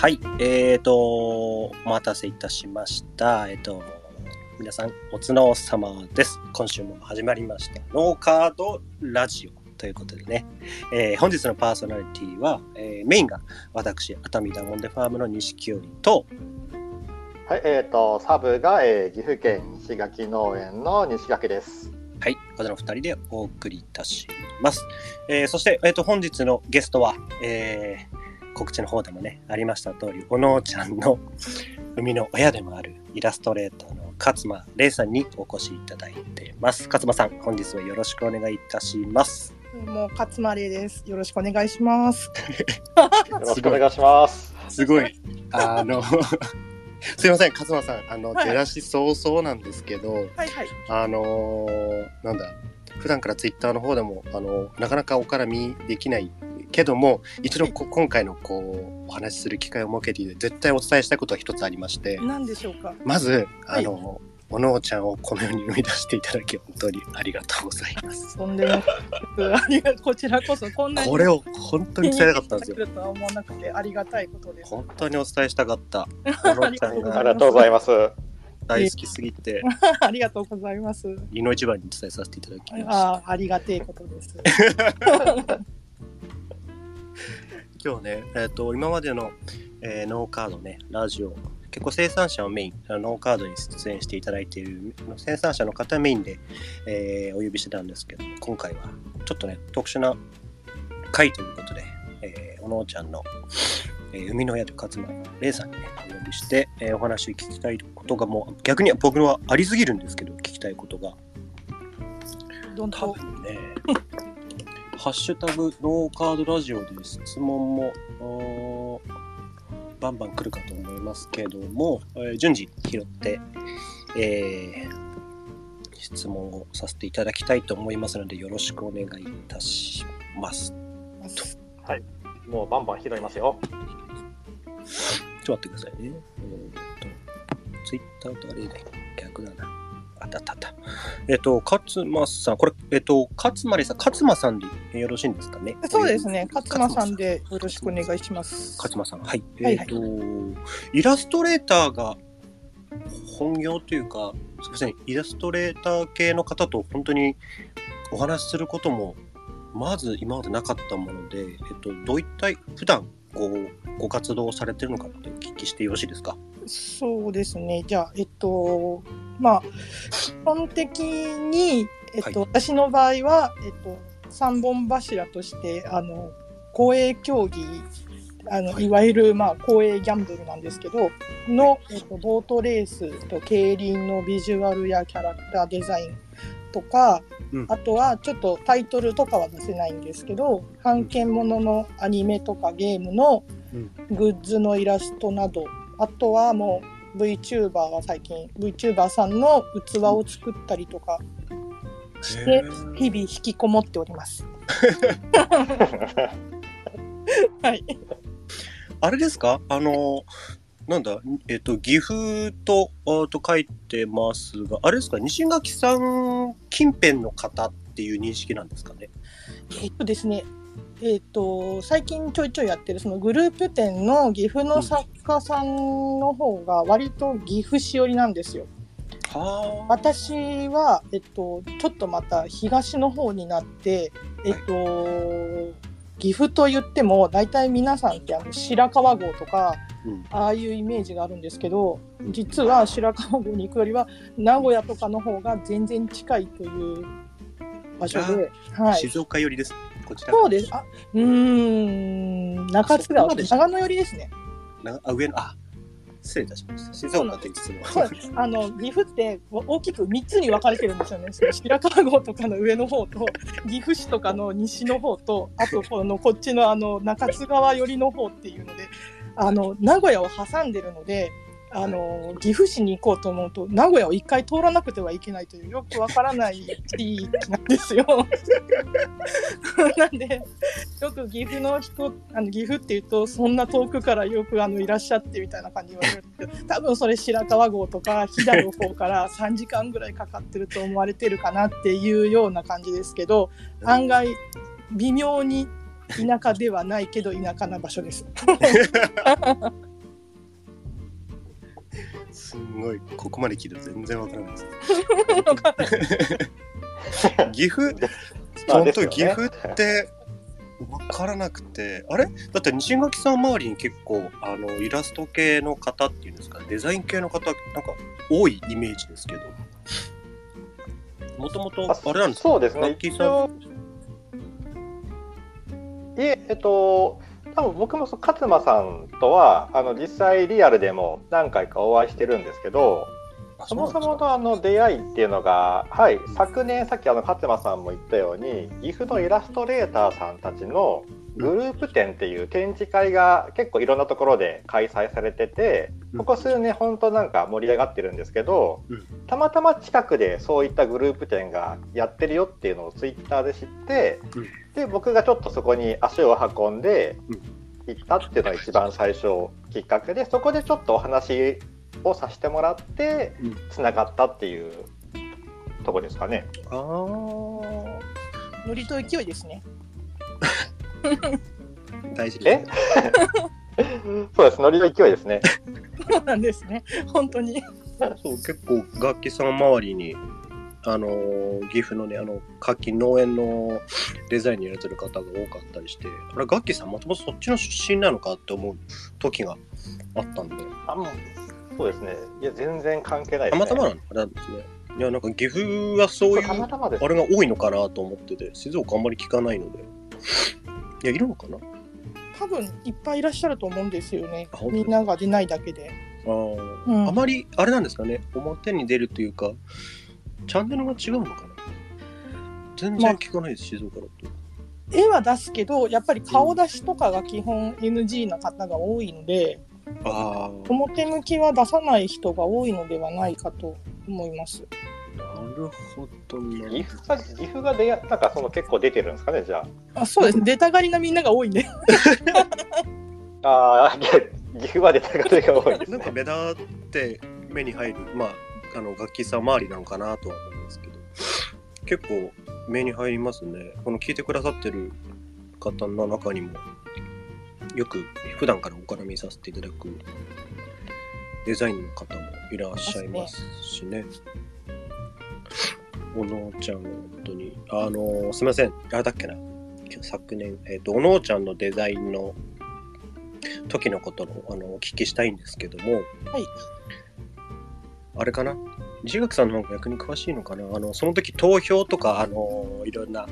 はい、えーと、お待たせいたしました。えっ、と、皆さん、おつの様です。今週も始まりました。ノーカードラジオということでね、えー本日のパーソナリティは、えーメインが私、熱海ダモンデファームの錦織と、はい、えっ、と、サブが、えー岐阜県西垣農園の西垣です。はい、こちらの二人でお送りいたします。えーそして、えーと、本日のゲストは、えー告知の方でもね、ありました通り、おのおちゃんの 生みの親でもあるイラストレーターの勝間玲さんにお越しいただいています。勝間さん、本日はよろしくお願いいたします。もう勝間玲です。よろしくお願いします。よろしくお願いします。すごい、あの、すいません、勝間さん、あの、はい出だし早々なんですけど、はいはい。あのーなんだ、普段からツイッターの方でも、あのなかなかお絡みできないけども、一度こ今回のこう、お話しする機会を設けていて、絶対お伝えしたいことは一つありまして、何でしょうか？まず、はいあの、おのおちゃんをこのように生み出していただき、本当にありがとうございます。そんでもありがこちらこそこんなにこれを本当に伝えたかったんですよ。とは思わなくてありがたいことです。本当にお伝えしたかった。おのおちゃんありががとうございます。大好きすぎて、ありがとうございます。いの一番に伝えさせていただきました。ああ、ありがてえことです。今日ね、えっと今までの、えーノーカードねラジオ結構生産者をメインノーカードに出演していただいている生産者の方メインで、えーお呼びしてたんですけど今回はちょっとね特殊な回ということで、えーおのおちゃんの、えー生みの親と勝間玲さんにねお呼びして、えーお話聞きたいことがもう逆に僕はありすぎるんですけど聞きたいことが多どんと。分ね、ハッシュタグノーカードラジオで質問もバンバン来るかと思いますけども、えー順次拾って、えー質問をさせていただきたいと思いますのでよろしくお願いいたします。もうバンバン拾いますよ。ちょっと待ってくださいね。えーっと、ツイッターとあれだよ。逆だな。あったあったあった。えっと、勝間さん、これ、えっと、勝間でさん、勝間さんでよろしいんですかね？そうですね。勝間さんでよろしくお願いします。勝間さん。はい。はいはいえっ、と、イラストレーターが本業というか、すみません、イラストレーター系の方と本当にお話しすることも、まず今までなかったもので、えっと、どういった普段ごご活動をされてるのかってお聞きしてよろしいですか？そうですね。じゃあ、えっと、まあ、基本的に、えっと、はい。私の場合は、えっと、三本柱として、あの、公営競技、あの、はい。い、わゆる、まあ、公営ギャンブルなんですけど、の、えっと、ボートレースと競輪のビジュアルやキャラクターデザインとか、うん。あとはちょっとタイトルとかは出せないんですけど、版権もののアニメとかゲームのうん。グッズのイラストなど、あとはもう VTuber が最近 VTuber さんの器を作ったりとかして日々引きこもっております。はい。あれですか？あの、なんだ、えっと、岐阜と、あと書いてますが、あれですか？西垣さん近辺の方っていう認識なんですかね？えっとですね、えっと最近ちょいちょいやってるそのグループ展の岐阜の作家さんの方が割と岐阜し寄りなんですよ。はあ。私は、えっと、ちょっとまた東の方になって、えっと、岐阜と言っても大体皆さんってあの白川郷とかうんああいうイメージがあるんですけど実は白川郷に行くよりは名古屋とかの方が全然近いという場所で、はい、静岡寄りです。こちら。そうですあうーん中津川長野寄りですね。なあ、上の、あ、失礼いたしました。静岡って実そうは。あの岐阜って大きく3つに分かれてるんですよね。白川郷とかの上の方と岐阜市とかの西の方とあとこのこっちのあの中津川寄りの方っていうのであの名古屋を挟んでるので。あの岐阜市に行こうと思うと名古屋を一回通らなくてはいけないというよくわからない地域なんですよ。なんでよく岐阜の人あの岐阜っていうとそんな遠くからよくあのいらっしゃってみたいな感じで言われるんですけど多分それ白川郷とか飛騨の方から3時間ぐらいかかってると思われてるかなっていうような感じですけど案外微妙に田舎ではないけど田舎な場所です。すんごい、ここまで聞いて全然わからないです。岐阜、まあ本当、ね。岐阜ってわからなくて、あれ？だって西垣さん周りに結構あのイラスト系の方っていうんですか、デザイン系の方、なんか多いイメージですけど。もともと、あれなんですか？そうですね。いええっと多分僕もそう勝間さんとはあの実際リアルでも何回かお会いしてるんですけどあそもそものあの出会いっていうのが、はい、昨年さっきあの勝間さんも言ったように岐阜のイラストレーターさんたちのグループ展っていう展示会が結構いろんなところで開催されててここ数年本当なんか盛り上がってるんですけど、うん。たまたま近くでそういったグループ展がやってるよっていうのをツイッターで知って、うん。で僕がちょっとそこに足を運んでうん。行ったっていうのが一番最初きっかけでそこでちょっとお話をさせてもらってうん。つながったっていうとこですかね。あー。ノリと勢いですね。大事ですね。そうですノリの勢いですね。そうなんですね。本当に。そう結構楽器さん周りにあのー岐阜のねあの楽器農園のデザインにやられてる方が多かったりしてあれ楽器さんもともとそっちの出身なのかって思う時があったんであもうそうですね。いや全然関係ないですね。たまたまなんですねいやなんか岐阜はそういうたまたまですあれが多いのかなと思ってて静岡あんまり聞かないのでいやいるのかな？多分いっぱいいらっしゃると思うんですよね。あ本。当みんなが出ないだけで。あー、うん。あまりあれなんですかね？表に出るというかチャンネルが違うのかな？全然聞かないです、静岡だと。絵は出すけど、やっぱり顔出しとかが基本 NG な方が多いので、ああ表向きは出さない人が多いのではないかと思います。なるほどな。岐阜が岐阜がでなんかその結構出てるんですかねじゃあそうですね。出たがりなみんなが多いんで。あ。ああ岐阜は出たがりが多いですなんかね。目立って目に入る、まあ、あの楽器さん周りなのかなとは思うんですけど、結構目に入りますね。この聞いてくださってる方の中にも、よく普段からお絡みさせていただくデザインの方もいらっしゃいますしね。小野ちゃん、本当に。あの、すみません。あれだっけな。昨年、えっ、と、小野ちゃんのデザインの時のことのあのお聞きしたいんですけども、はい。あれかな自学さんの方が逆に詳しいのかなあの、その時投票とか、あの、いろんな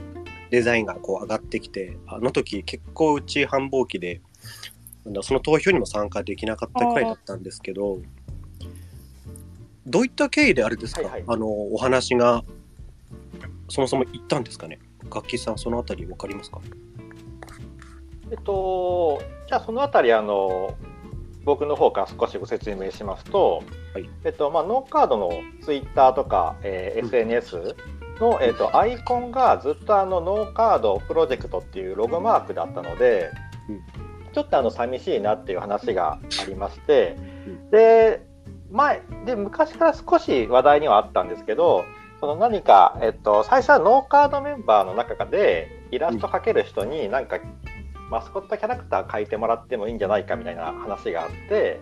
デザインがこう上がってきて、あの時結構うち繁忙期で、その投票にも参加できなかったくらいだったんですけど、どういった経緯であれですか、はいはい。あの、お話がそもそも行ったんですかね？楽器さん、そのあたりわかりますか？えっとじゃあそのあたりあの僕の方から少しご説明しますと、はい。えっとまあ、ノーカードのツイッターとか、えーうん。SNS の、えっと、アイコンがずっとあのノーカードプロジェクトっていうロゴマークだったので、うん。ちょっとあの寂しいなっていう話がありまして、うん。で前で昔から少し話題にはあったんですけどその何か、えっと、最初はノーカードメンバーの中でイラスト描ける人に何かマスコットキャラクター描いてもらってもいいんじゃないかみたいな話があって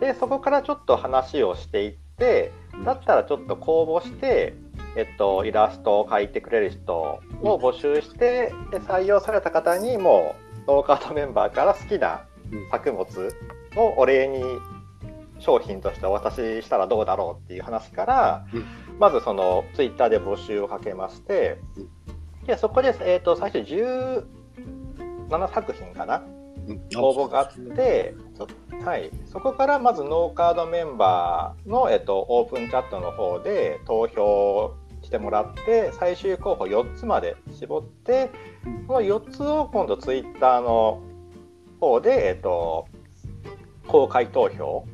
でそこからちょっと話をしていってだったらちょっと公募して、えっと、イラストを描いてくれる人を募集してで採用された方にもうノーカードメンバーから好きなうん。作物をお礼に商品としてお渡ししたらどうだろうっていう話から、うん。まずそのツイッターで募集をかけまして、でそこで、えー、と最初17作品かな応募があって、そはい、そこからまずノーカードメンバーの、えっと、オープンチャットの方で投票してもらって最終候補4つまで絞ってうんこの4つを今度ツイッターの方で、えっと、公開投票うん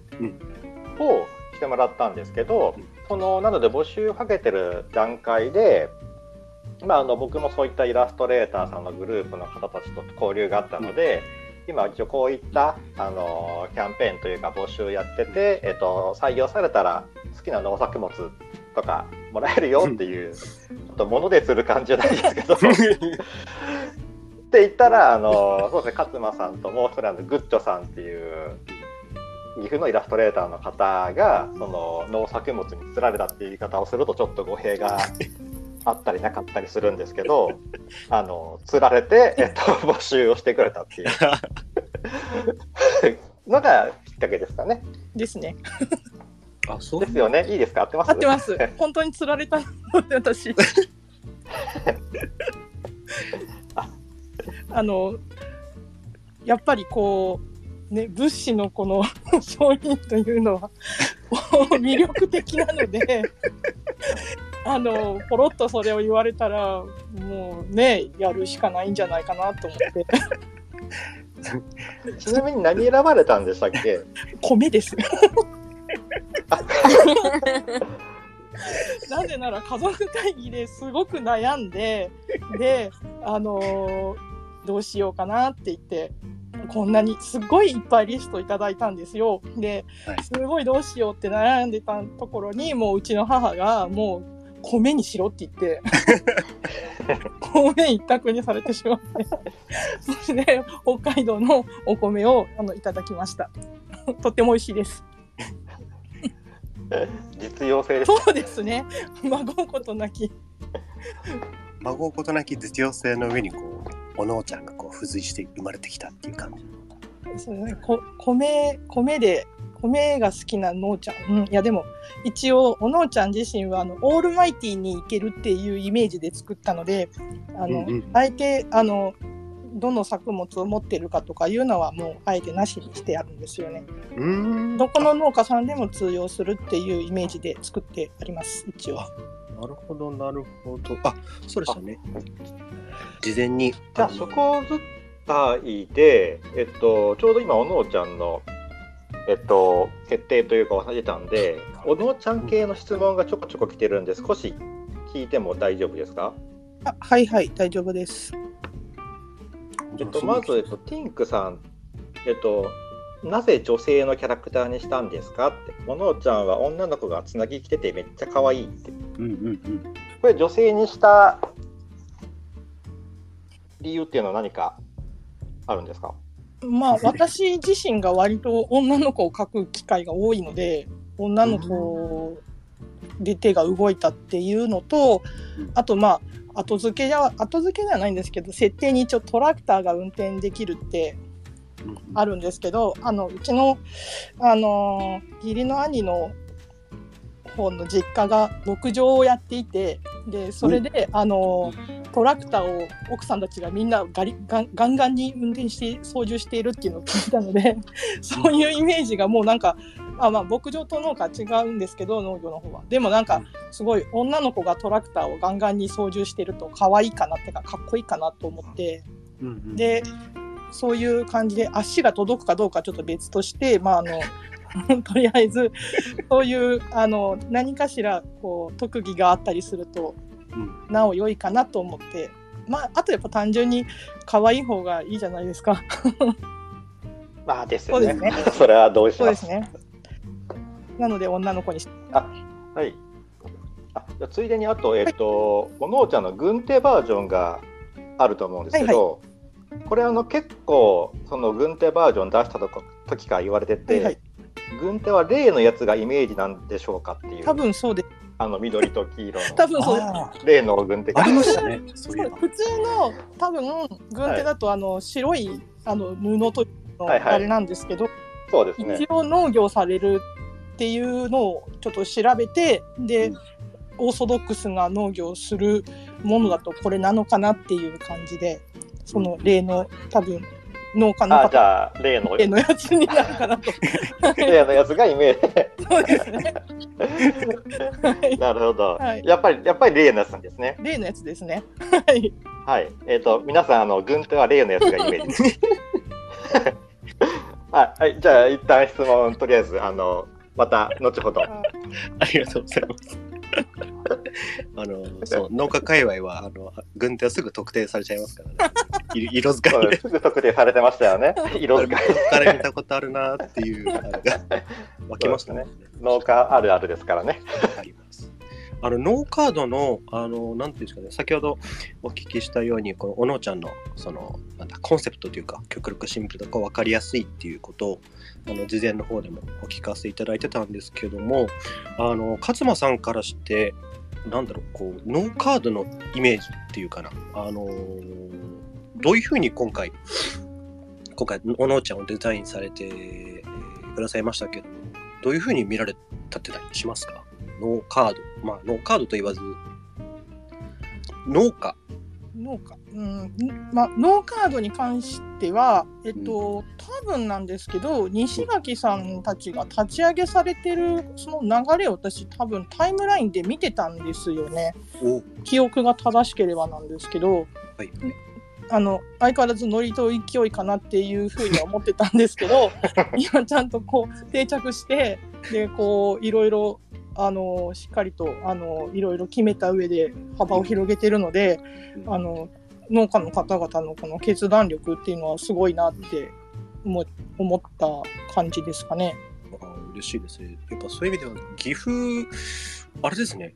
をしてもらったんですけど、うん。そのなので募集をかけてる段階で、まあ、あの僕もそういったイラストレーターさんのグループの方たちと交流があったので、今一応こういったあのキャンペーンというか募集やってて、えっと、採用されたら好きな農作物とかもらえるよっていう、ちょっと物でする感じじゃないですけど。って言ったらあのそうですね勝間さんともう一人あのグッチョさんっていう岐阜のイラストレーターの方がその農作物に釣られたっていう言い方をするとちょっと語弊があったりなかったりするんですけど あの釣られて、えっと、募集をしてくれたっていう のがきっかけですかね。ですね。あ、そうですよね。いいですか？合ってます？合ってます。本当に釣られたのって私。あのやっぱりこうね物資のこの 商品というのは 魅力的なので あのポロッとそれを言われたらもうねやるしかないんじゃないかなと思ってちなみに何選ばれたんでしたっけ？米です。なぜなら家族会議ですごく悩んでであのーどうしようかなって言ってこんなにすごいいっぱいリストいただいたんですよではいすごいどうしようって悩んでたところにもううちの母がもう米にしろって言って 米一択にされてしまってそして北海道のお米をあのいただきましたとっても美味しいです実用性です。そうですね。孫うことなき。孫うことなき実用性の上にこうおのおちゃんがこう付随して生まれてきたっていう感じそうね。こ米米で米が好きなのうちゃん。うん。いやでも一応おのうちゃん自身はあのオールマイティにいけるっていうイメージで作ったので、あの、うんうんあえてあのどの作物を持ってるかとかいうのはもうあえてなしにしてあるんですよね。どこの農家さんでも通用するっていうイメージで作ってあります。一応。なるほどなるほど。あそうでしたね。事前に。じゃあのそこ伝いで、えっと、ちょうど今おのおちゃんの、えっと、決定というか忘れてたんでおのおちゃん系の質問がちょこちょこ来てるんで少し聞いても大丈夫ですか、あはいはい大丈夫です。えっと、まず、えっと、ティンクさん、えっと、なぜ女性のキャラクターにしたんですかって。おのおちゃんは女の子がつなぎ着ててめっちゃ可愛いって。うんうんうん。これ女性にした理由っていうのは何かあるんですか？まあ私自身が割と女の子を描く機会が多いので女の子で手が動いたっていうのとうん。あとまあ後付けじゃ後付けではないんですけど設定に一応トラクターが運転できるってうんあるんですけどあのうちのあの義理の兄の方の実家が牧場をやっていてでそれで、あのトラクターを奥さんたちがみんなガリガンガンガンに運転して操縦しているっていうのを聞いたので そういうイメージがもうなんかあ、まあ、牧場と農家違うんですけど農業の方は。でもなんかすごい女の子がトラクターをガンガンに操縦してると可愛いかなってかかっこいいかなと思って。うん。うん。でそういう感じで足が届くかどうかちょっと別として、まあ、あの とりあえずそういうあの何かしらこう特技があったりするとうんなお良いかなと思って、まあ、あとやっぱ単純に可愛い方がいいじゃないですか。まあですよね。そね それは同意しま。そうですすね。なので女の子にしはい。あじゃあついでにあと、えっと、おのおちゃんの軍手バージョンがあると思うんですけど、これあの結構その軍手バージョン出したとこ時から言われてて、はいはい。軍手は例のやつがイメージなんでしょうかっていう多分そうで。す。あの緑と黄色の。多分そう。です。あ例の軍手。ーありましたね。普通の多分軍手だとあの白いあの布というのはいはい。あれなんですけど、そうですね。一。応農業されるっていうのをちょっと調べてで、うん。オーソドックスな農業をするものだとこれなのかなっていう感じでその例の多分農家のあじ方ゃあ例の例のやつになるかなと 例のやつがイメージ。そうですね、はい、なるほど、はいやっぱりやっぱり例のやつなんですね。例のやつですねはいはい。えっ、と皆さんあの軍手は例のやつがイメージです。はい、はい、じゃあ一旦質問とりあえずあのまた後ほど。ありがとうございます。あの、そう、農家界隈は、あの、軍手はすぐ特定されちゃいますからね。い色使いすぐ特定されてましたよね。色使い。から見たことあるなっていう、あれが、湧きましたね。農家あるあるですからね。あります。あのノーカードの、あの、なんていうんですかね、先ほどお聞きしたように、このおのちゃんの、その、なんだ、コンセプトというか、極力シンプルとか分かりやすいっていうことを、あの、事前の方でもお聞かせいただいてたんですけども、あの、勝間さんからして、なんだろう、こう、ノーカードのイメージっていうかな、あのどういうふうに今回、今回、おのちゃんをデザインされて、くださいましたけど、どういうふうに見られたってたりしますか？ノーカード。まあ、ノーカードと言わず、農家。農家。うん。まあ、ノーカードに関しては、えっと、多分なんですけど、西垣さんたちが立ち上げされてる、その流れを私、多分タイムラインで見てたんですよね。お記憶が正しければなんですけど、はいあの相変わらずノリと勢いかなっていうふうには思ってたんですけど 今ちゃんとこう定着してでこういろいろあのしっかりとあのいろいろ決めた上で幅を広げてるのであの農家の方々のこの決断力っていうのはすごいなって思思った感じですかね。あ嬉しいですね。やっぱそういう意味では、岐阜、あれですね、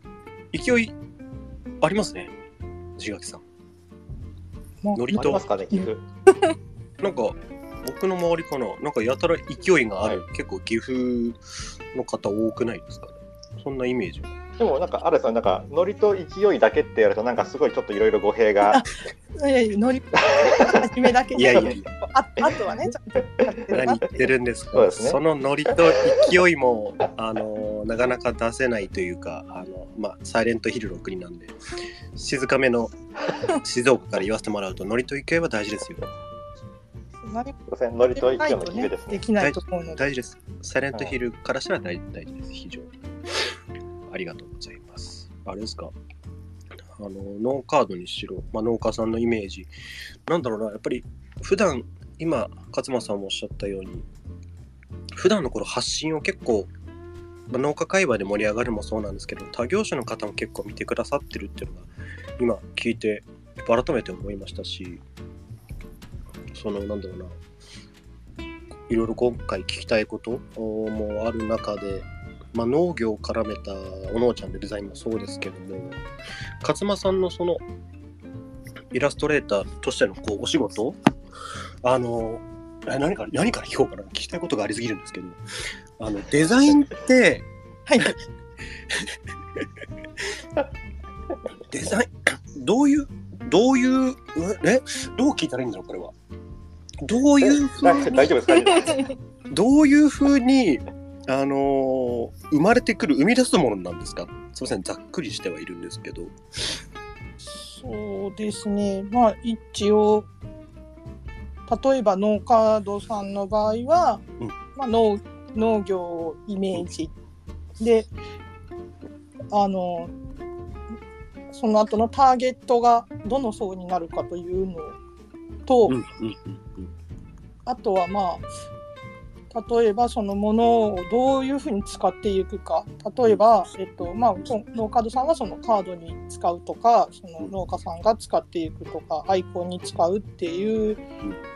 勢いありますね、地垣さん。まあノリとあります、かね、岐阜。なんか、僕の周りかな、なんかやたら勢いがある、は結構岐阜の方多くないですか？ね。そんなイメージ。でもなんか、あれですよ、なんか、ノリと勢いだけってやると、なんかすごいちょっといろいろ語弊が。いやいやノリ初めだけいやいやいや、ああとはねちゃんとやってるな何言ってるんですかそうですねのノリと勢いも、あの、なかなか出せないというか、あの、まあ、サイレントヒルの国なんで、静かめの静岡から言わせてもらうと、ノリと勢いは大事ですよ。何すいません、ノリと勢いの岐ないとね阜ですね。できないと思うので。大事です。サイレントヒルからしたら大大事です、非常に。ありがとうございます。あれですか？あの、ノーカードにしろ、まあ、農家さんのイメージ。なんだろうな、やっぱり、普段、今、勝間さんもおっしゃったように、普段のこの発信を結構、まあ、農家界隈で盛り上がるもそうなんですけど、他業種の方も結構見てくださってるっていうのが、今聞いて、改めて思いましたし、その、なんだろうな、いろいろ今回聞きたいこともある中で、まあ、農業を絡めたおのおちゃんのデザインもそうですけども勝間さんのそのイラストレーターとしてのこうお仕事あのえ何から何から聞こうかな聞きたいことがありすぎるんですけどあのデザインってはい。デザインどういうどういうえどう聞いたらいいんだろうこれはどういうふう大にどういうふうに、あのー生まれてくる、生み出すものなんですか？すみません、ざっくりしてはいるんですけど。そうですね。まあ一応例えば農家堂さんの場合は、うんまあ農農業をイメージで、あのその後のターゲットがどの層になるかというのと、うんうんあとはまあ例えばそのものをどういうふうに使っていくか。例えば、えっとまあ、そ農家さんはそのカードに使うとかその農家さんが使っていくとかアイコンに使うっていう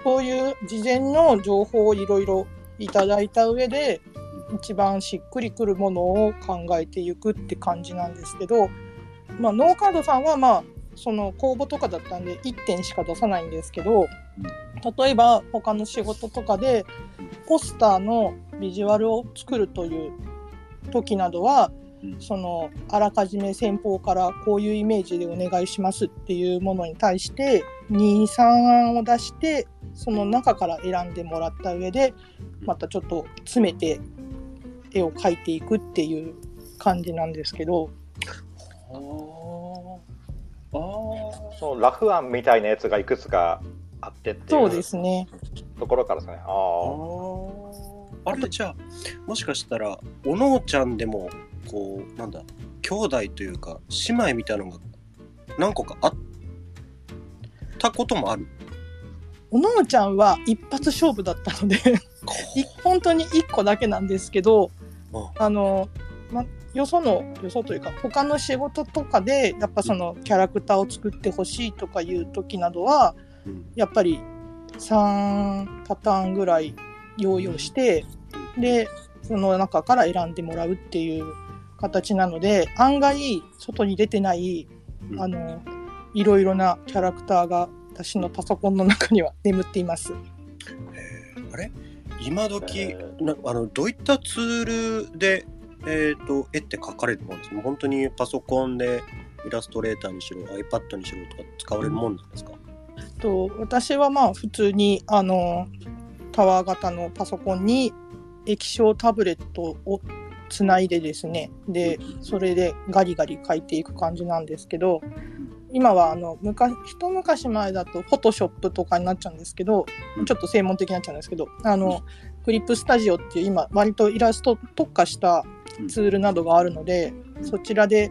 そういう事前の情報をいろいろいただいた上で一番しっくりくるものを考えていくって感じなんですけど、まあ、ノーカードさんはまあその公募とかだったんで1点しか出さないんですけど例えば他の仕事とかでポスターのビジュアルを作るという時などはうんそのあらかじめ先方からこういうイメージでお願いしますっていうものに対して23案を出してその中から選んでもらった上でまたちょっと詰めて絵を描いていくっていう感じなんですけど。ああそのラフ案みたいなやつがいくつかあってっていそうですね。ところからですね。あああ。あれじゃあもしかしたらおのおちゃんでもこうなんだ兄弟というか姉妹みたいなのが何個かあったこともある？おのおちゃんは一発勝負だったのでい 本当に1個だけなんですけどああの、ま、よそのよそというか他の仕事とかでやっぱそのキャラクターを作ってほしいとかいう時などはうんやっぱり3パターンぐらい用意をしてでその中から選んでもらうっていう形なので案外外に出てないうん。あのいろいろなキャラクターが私のパソコンの中には 眠っています。あれ？今時、えなあのどういったツールで、えー、と絵って描かれるもんですか本当にパソコンでイラストレーターにしろ iPad にしろとか使われるもんなんですか、と私はまあ普通にあのタワー型のパソコンに液晶タブレットをつないでですねでそれでガリガリ書いていく感じなんですけど今はあの昔一昔前だとフォトショップとかになっちゃうんですけどうん。ちょっと専門的になっちゃうんですけどあのクリップスタジオっていう今割とイラスト特化したツールなどがあるのでそちらで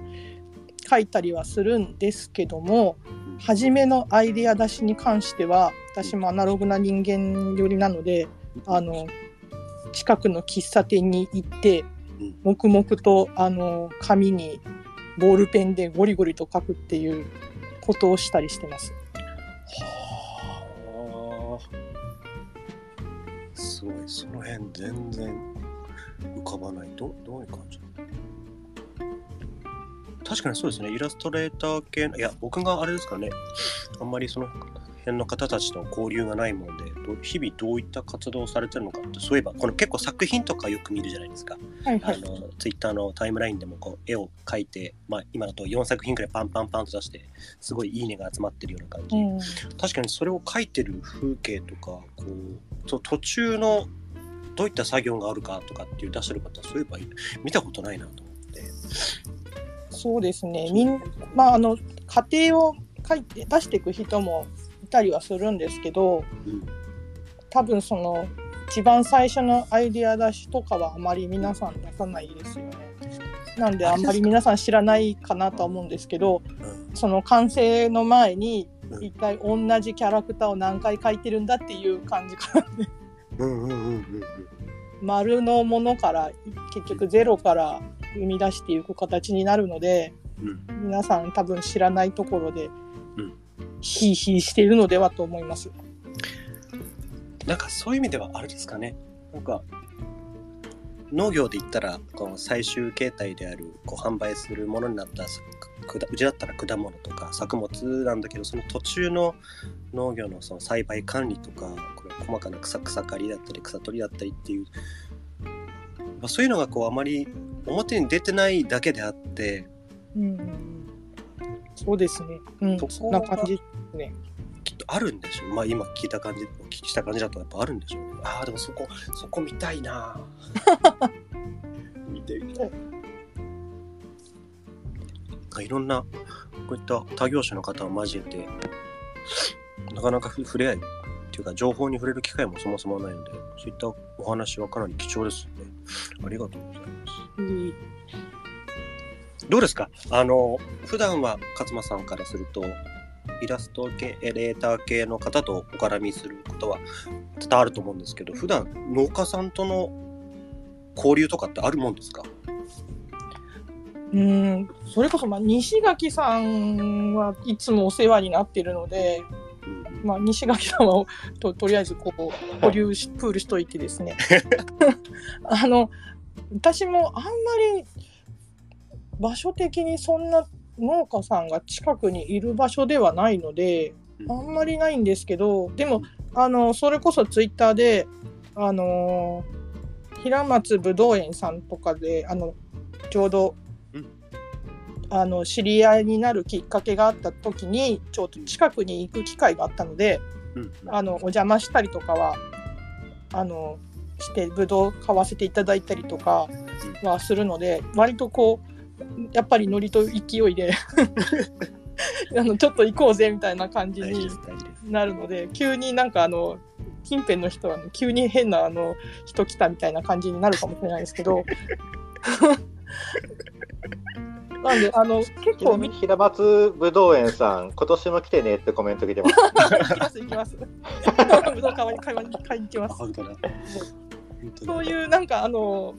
書いたりはするんですけども初めのアイデア出しに関しては私もアナログな人間寄りなのであの近くの喫茶店に行ってうん。黙々とあの紙にボールペンでゴリゴリと書くっていうことをしたりしてます。はあ。すごい。その辺全然浮かばない。どどういう感じ確かにそうですね。イラストレーター系のいや僕があれですかね。あんまりその辺の方たちと交流がないもんでど日々どういった活動をされてるのかってそういえばこの結構作品とかよく見るじゃないですか。はいはい。あのツイッターのタイムラインでもこう絵を描いて、まあ、今だと4作品くらいパンパンパンと出してすごいいいねが集まってるような感じ、うん、確かにそれを描いてる風景とかこうと途中のどういった作業があるかとかっていう出してる方そういえば見たことないなと思ってそうですね。みんまああの家庭を書いて出していく人もいたりはするんですけど、うん多分その一番最初のアイデア出しとかはあまり皆さん出さないですよね。なんであんまり皆さん知らないかなとは思うんですけど、うんその完成の前にうん一体同じキャラクターを何回描いてるんだっていう感じかなね。丸のものから結局ゼロから生み出していく形になるのでうん。皆さん多分知らないところでうん。ヒーヒーしているのではと思います。なんかそういう意味ではあれですかね。なんか農業で言ったらこの最終形態であるこう販売するものになったうちだったら果物とか作物なんだけどその途中の農業のその栽培管理とかこの細かな草草刈りだったり草取りだったりっていうまあそういうのがこうあまり表に出てないだけであって。うん、そうですね。うん。そ、んな感じですね。きっとあるんでしょう。まあ今聞いた感じお聞きした感じだとやっぱあるんでしょうね。ああでもそこそこ見たいな。見てみたい。いろんなこういった他業種の方を交えてなかなかふ触れ合いっていうか情報に触れる機会もそもそもないのでそういったお話はかなり貴重ですね。ありがとうございますうん。どうですか？あの普段は勝間さんからするとイラスト系レーター系の方とお絡みすることは多々あると思うんですけど普段農家さんとの交流とかってあるもんですか？うん、それこそまあ西垣さんはいつもお世話になっているので、うん。まあ、西垣さんはととりあえずこう保留しプールしといてですね。あの私もあんまり場所的にそんな農家さんが近くにいる場所ではないのでうん。あんまりないんですけどでもあのそれこそツイッターであの平松ぶどう園さんとかであのちょうど、うん。あの知り合いになるきっかけがあった時にちょっと近くに行く機会があったのでうん。あのお邪魔したりとかはあのしてぶどう買わせていただいたりとかはするので割とこうやっぱりノリと勢いで あのちょっと行こうぜみたいな感じになるので急になんかあの近辺の人は、急に変なあの人来たみたいな感じになるかもしれないですけど。なんであの結構平松ぶどう園さん、今年も来てねってコメント来てます。行きます行きます。ぶどう買いに買いに買いに行きますそういうなんかあの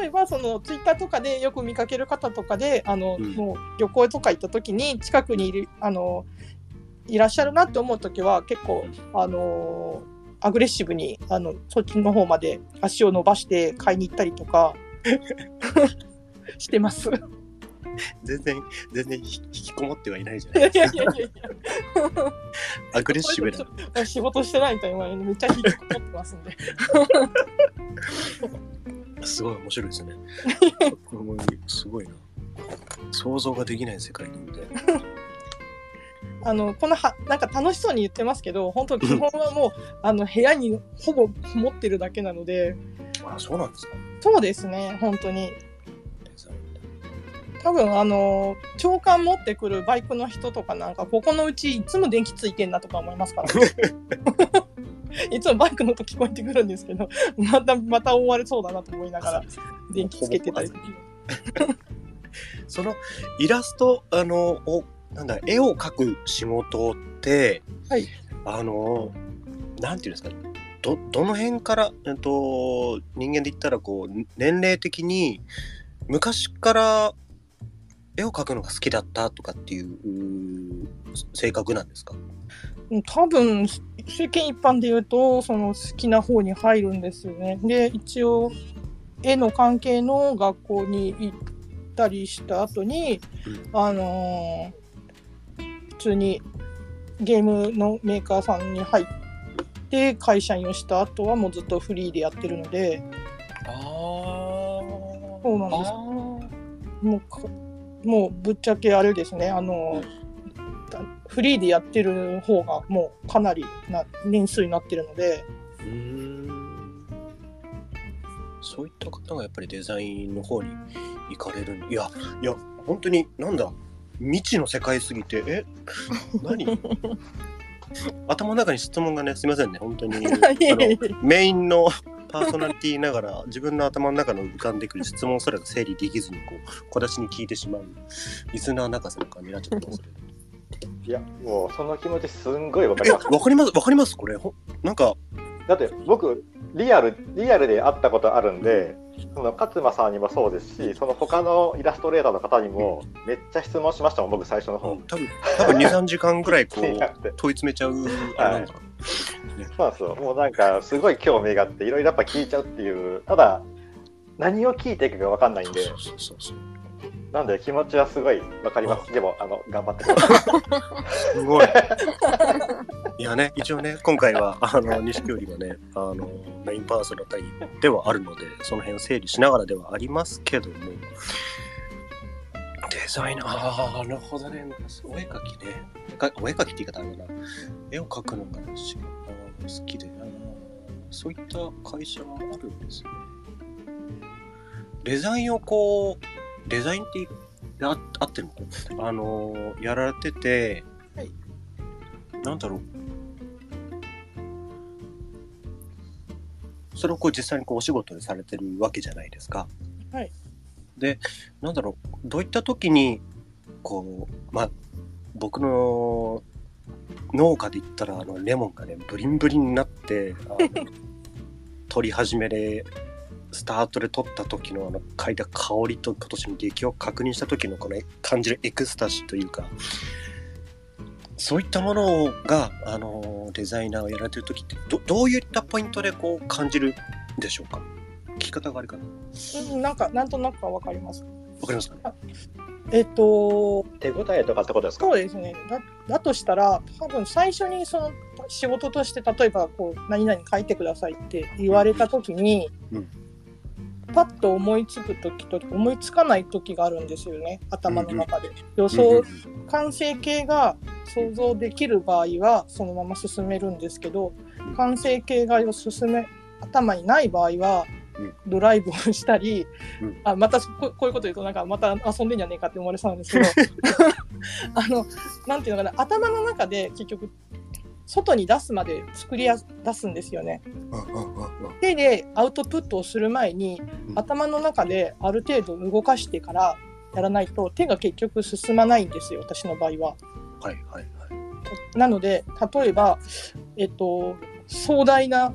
例えばそのツイッターとかでよく見かける方とかであの、うん。もう旅行とか行った時に近くにいるあのいらっしゃるなって思う時は結構あのアグレッシブにあのそっちの方まで足を伸ばして買いに行ったりとか してます。い 全然、全然ひ引きこもってはいないじゃないやいですか。やいやいや アグレッシブな。や。仕事してないと今めっちゃ引きこもってますんで。すごい面白いですね。すごいな。想像ができない世界なんで。あのこのはなんか楽しそうに言ってますけど本当基本はもうあの部屋にほぼ持ってるだけなのであ、そうなんですか。そうですね本当に多分あの長官持ってくるバイクの人とかなんかここのうちいつも電気ついてんなとか思いますから、いつもバイクの音聞こえてくるんですけどまたまた追われそうだなと思いながら電気つけてたりそのイラスト、あの、おなんだ、絵を描く仕事って、はい。あの、なんていうんですか、ど、どの辺から、えっと、人間で言ったら、こう、年齢的に、昔から絵を描くのが好きだったとかっていう、性格なんですか？うん多分世間一般で言うとその好きな方に入るんですよね。で一応絵の関係の学校に行ったりした後に、あのー普通にゲームのメーカーさんに入って会社員をした後はもうずっとフリーでやってるので。ああ。そうなんです。もうかもうぶっちゃけあれですね。あのだフリーでやってる方がもうかなりな年数になってるので。うそういった方がやっぱりデザインの方に行かれるんいやいや本当になんだ。未知の世界すぎてえ？何？頭の中に質問がねすいませんね本当に。メインのパーソナリティながら自分の頭の中の浮かんでくる質問すらが整理できずにこう小出しに聞いてしまう。リスナー泣かせの感じになっちゃってます。けどいや、もうその気持ちすんごいわかりえます。わかりますわかりますこれ。ほなんかだって僕、リアル、リアルで会ったことあるんで、その勝間さんにもそうですし、その他のイラストレーターの方にもめっちゃ質問しましたもん、僕最初の方。多分多分23時間ぐらいこう問 い詰めちゃうあれなんだろうそうなんですよ。もうなんか、すごい興味があって、いろいろやっぱ聞いちゃうっていう。ただ、何を聞いていくかわかんないんで、そうそうそうそうなんで気持ちはすごいわかります。でも、あの、頑張ってください。すごい。いやね、一応ね、今回は、あの、錦織がね、あの、メインパーソナリティではあるので、その辺を整理しながらではありますけども、デザイナー、ああ、なるほどね、お絵描きね。かお絵描きって言い方あるな。絵を描くのがしあー好きで、そういった会社があるんですね。デザインをこう、デザインってあ合ってるの？あのーやられてて、はいなんだろう。それをこう実際にこうお仕事でされてるわけじゃないですか。はい。で、なんだろう。どういった時に、こう、まあ、僕の農家で言ったら、あの、レモンがね、ブリンブリンになって、あの 取り始めで、スタートで取った時のあの嗅いだ香りと今年の出来を確認した時のこの感じるエクスタシーというかそういったものがあのデザイナーをやられてる時ってどどういったポイントでこう感じるんでしょうか？聞き方があるかな？うんなんかなんとなくはわかります。わかりますかね？えっと手応えとかってことですか？そうですね。だだとしたら、多分最初にその仕事として、例えばこう、何々書いてくださいって言われたときに、うんパッと思いつくときと思いつかないときがあるんですよね、頭の中で。予想、完成形が想像できる場合は、そのまま進めるんですけど、完成形が進め、頭にない場合はうん、ドライブをしたり、うん。あまたここういうこと言うとなんかまた遊んでんじゃねえかって思われそうなんですけど。あのなんていうのかな頭の中で結局外に出すまで作りや出すんですよね。手でアウトプットをする前にうん。頭の中である程度動かしてからやらないと手が結局進まないんですよ私の場合は。はいはいはい。なので例えば、えっと、壮大な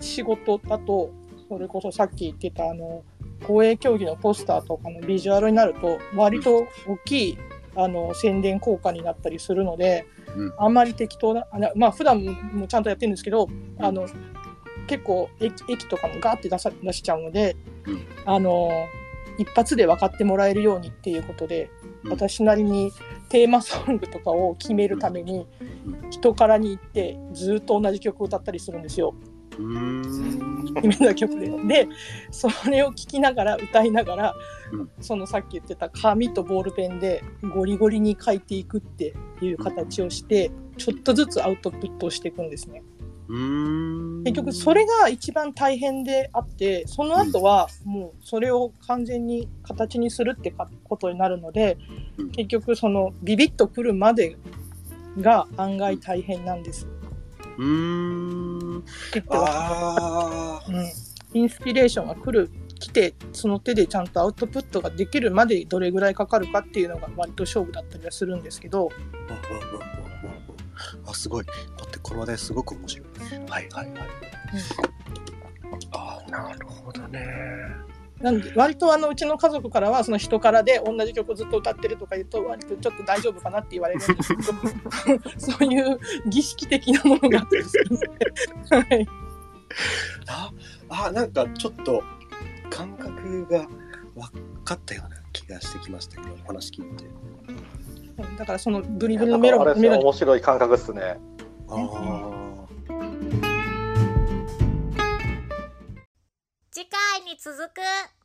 仕事だとそれこそさっき言ってたあの公営競技のポスターとかのビジュアルになると割と大きいあの宣伝効果になったりするので、うん。あんまり適当なあのまあ普段もちゃんとやってるんですけどあの結構駅駅とかもガーって出さ出しちゃうので、うん。あの一発で分かってもらえるようにっていうことで、うん。私なりにテーマソングとかを決めるために、人からに行ってずっと同じ曲を歌ったりするんですよ。決めた曲で。でそれを聴きながら歌いながら、うんそのさっき言ってた紙とボールペンでゴリゴリに書いていくっていう形をして、ちょっとずつアウトプットをしていくんですね。結局それが一番大変であってその後はもうそれを完全に形にするってかことになるのでうん結局そのビビッとくるまでが案外大変なんです。うーん。って言ってはああ。うん、インスピレーションが来る来てその手でちゃんとアウトプットができるまでどれぐらいかかるかっていうのが割と勝負だったりはするんですけどあ、すごい。待って、この話題すごく面白い。はいはいはい。ああ、なるほどね。なんで割とあのうちの家族からはその人からで同じ曲ずっと歌ってるとか言うと割とちょっと大丈夫かなって言われるんですけど そういう儀式的なものがあったりするので、はい、あ、あ、なんかちょっと感覚が分かったような気がしてきましたけど、お話聞いて。だからそのブリいブリのメロやだからあれですねメロディ面白い感覚っすね。ああ。次回に続く。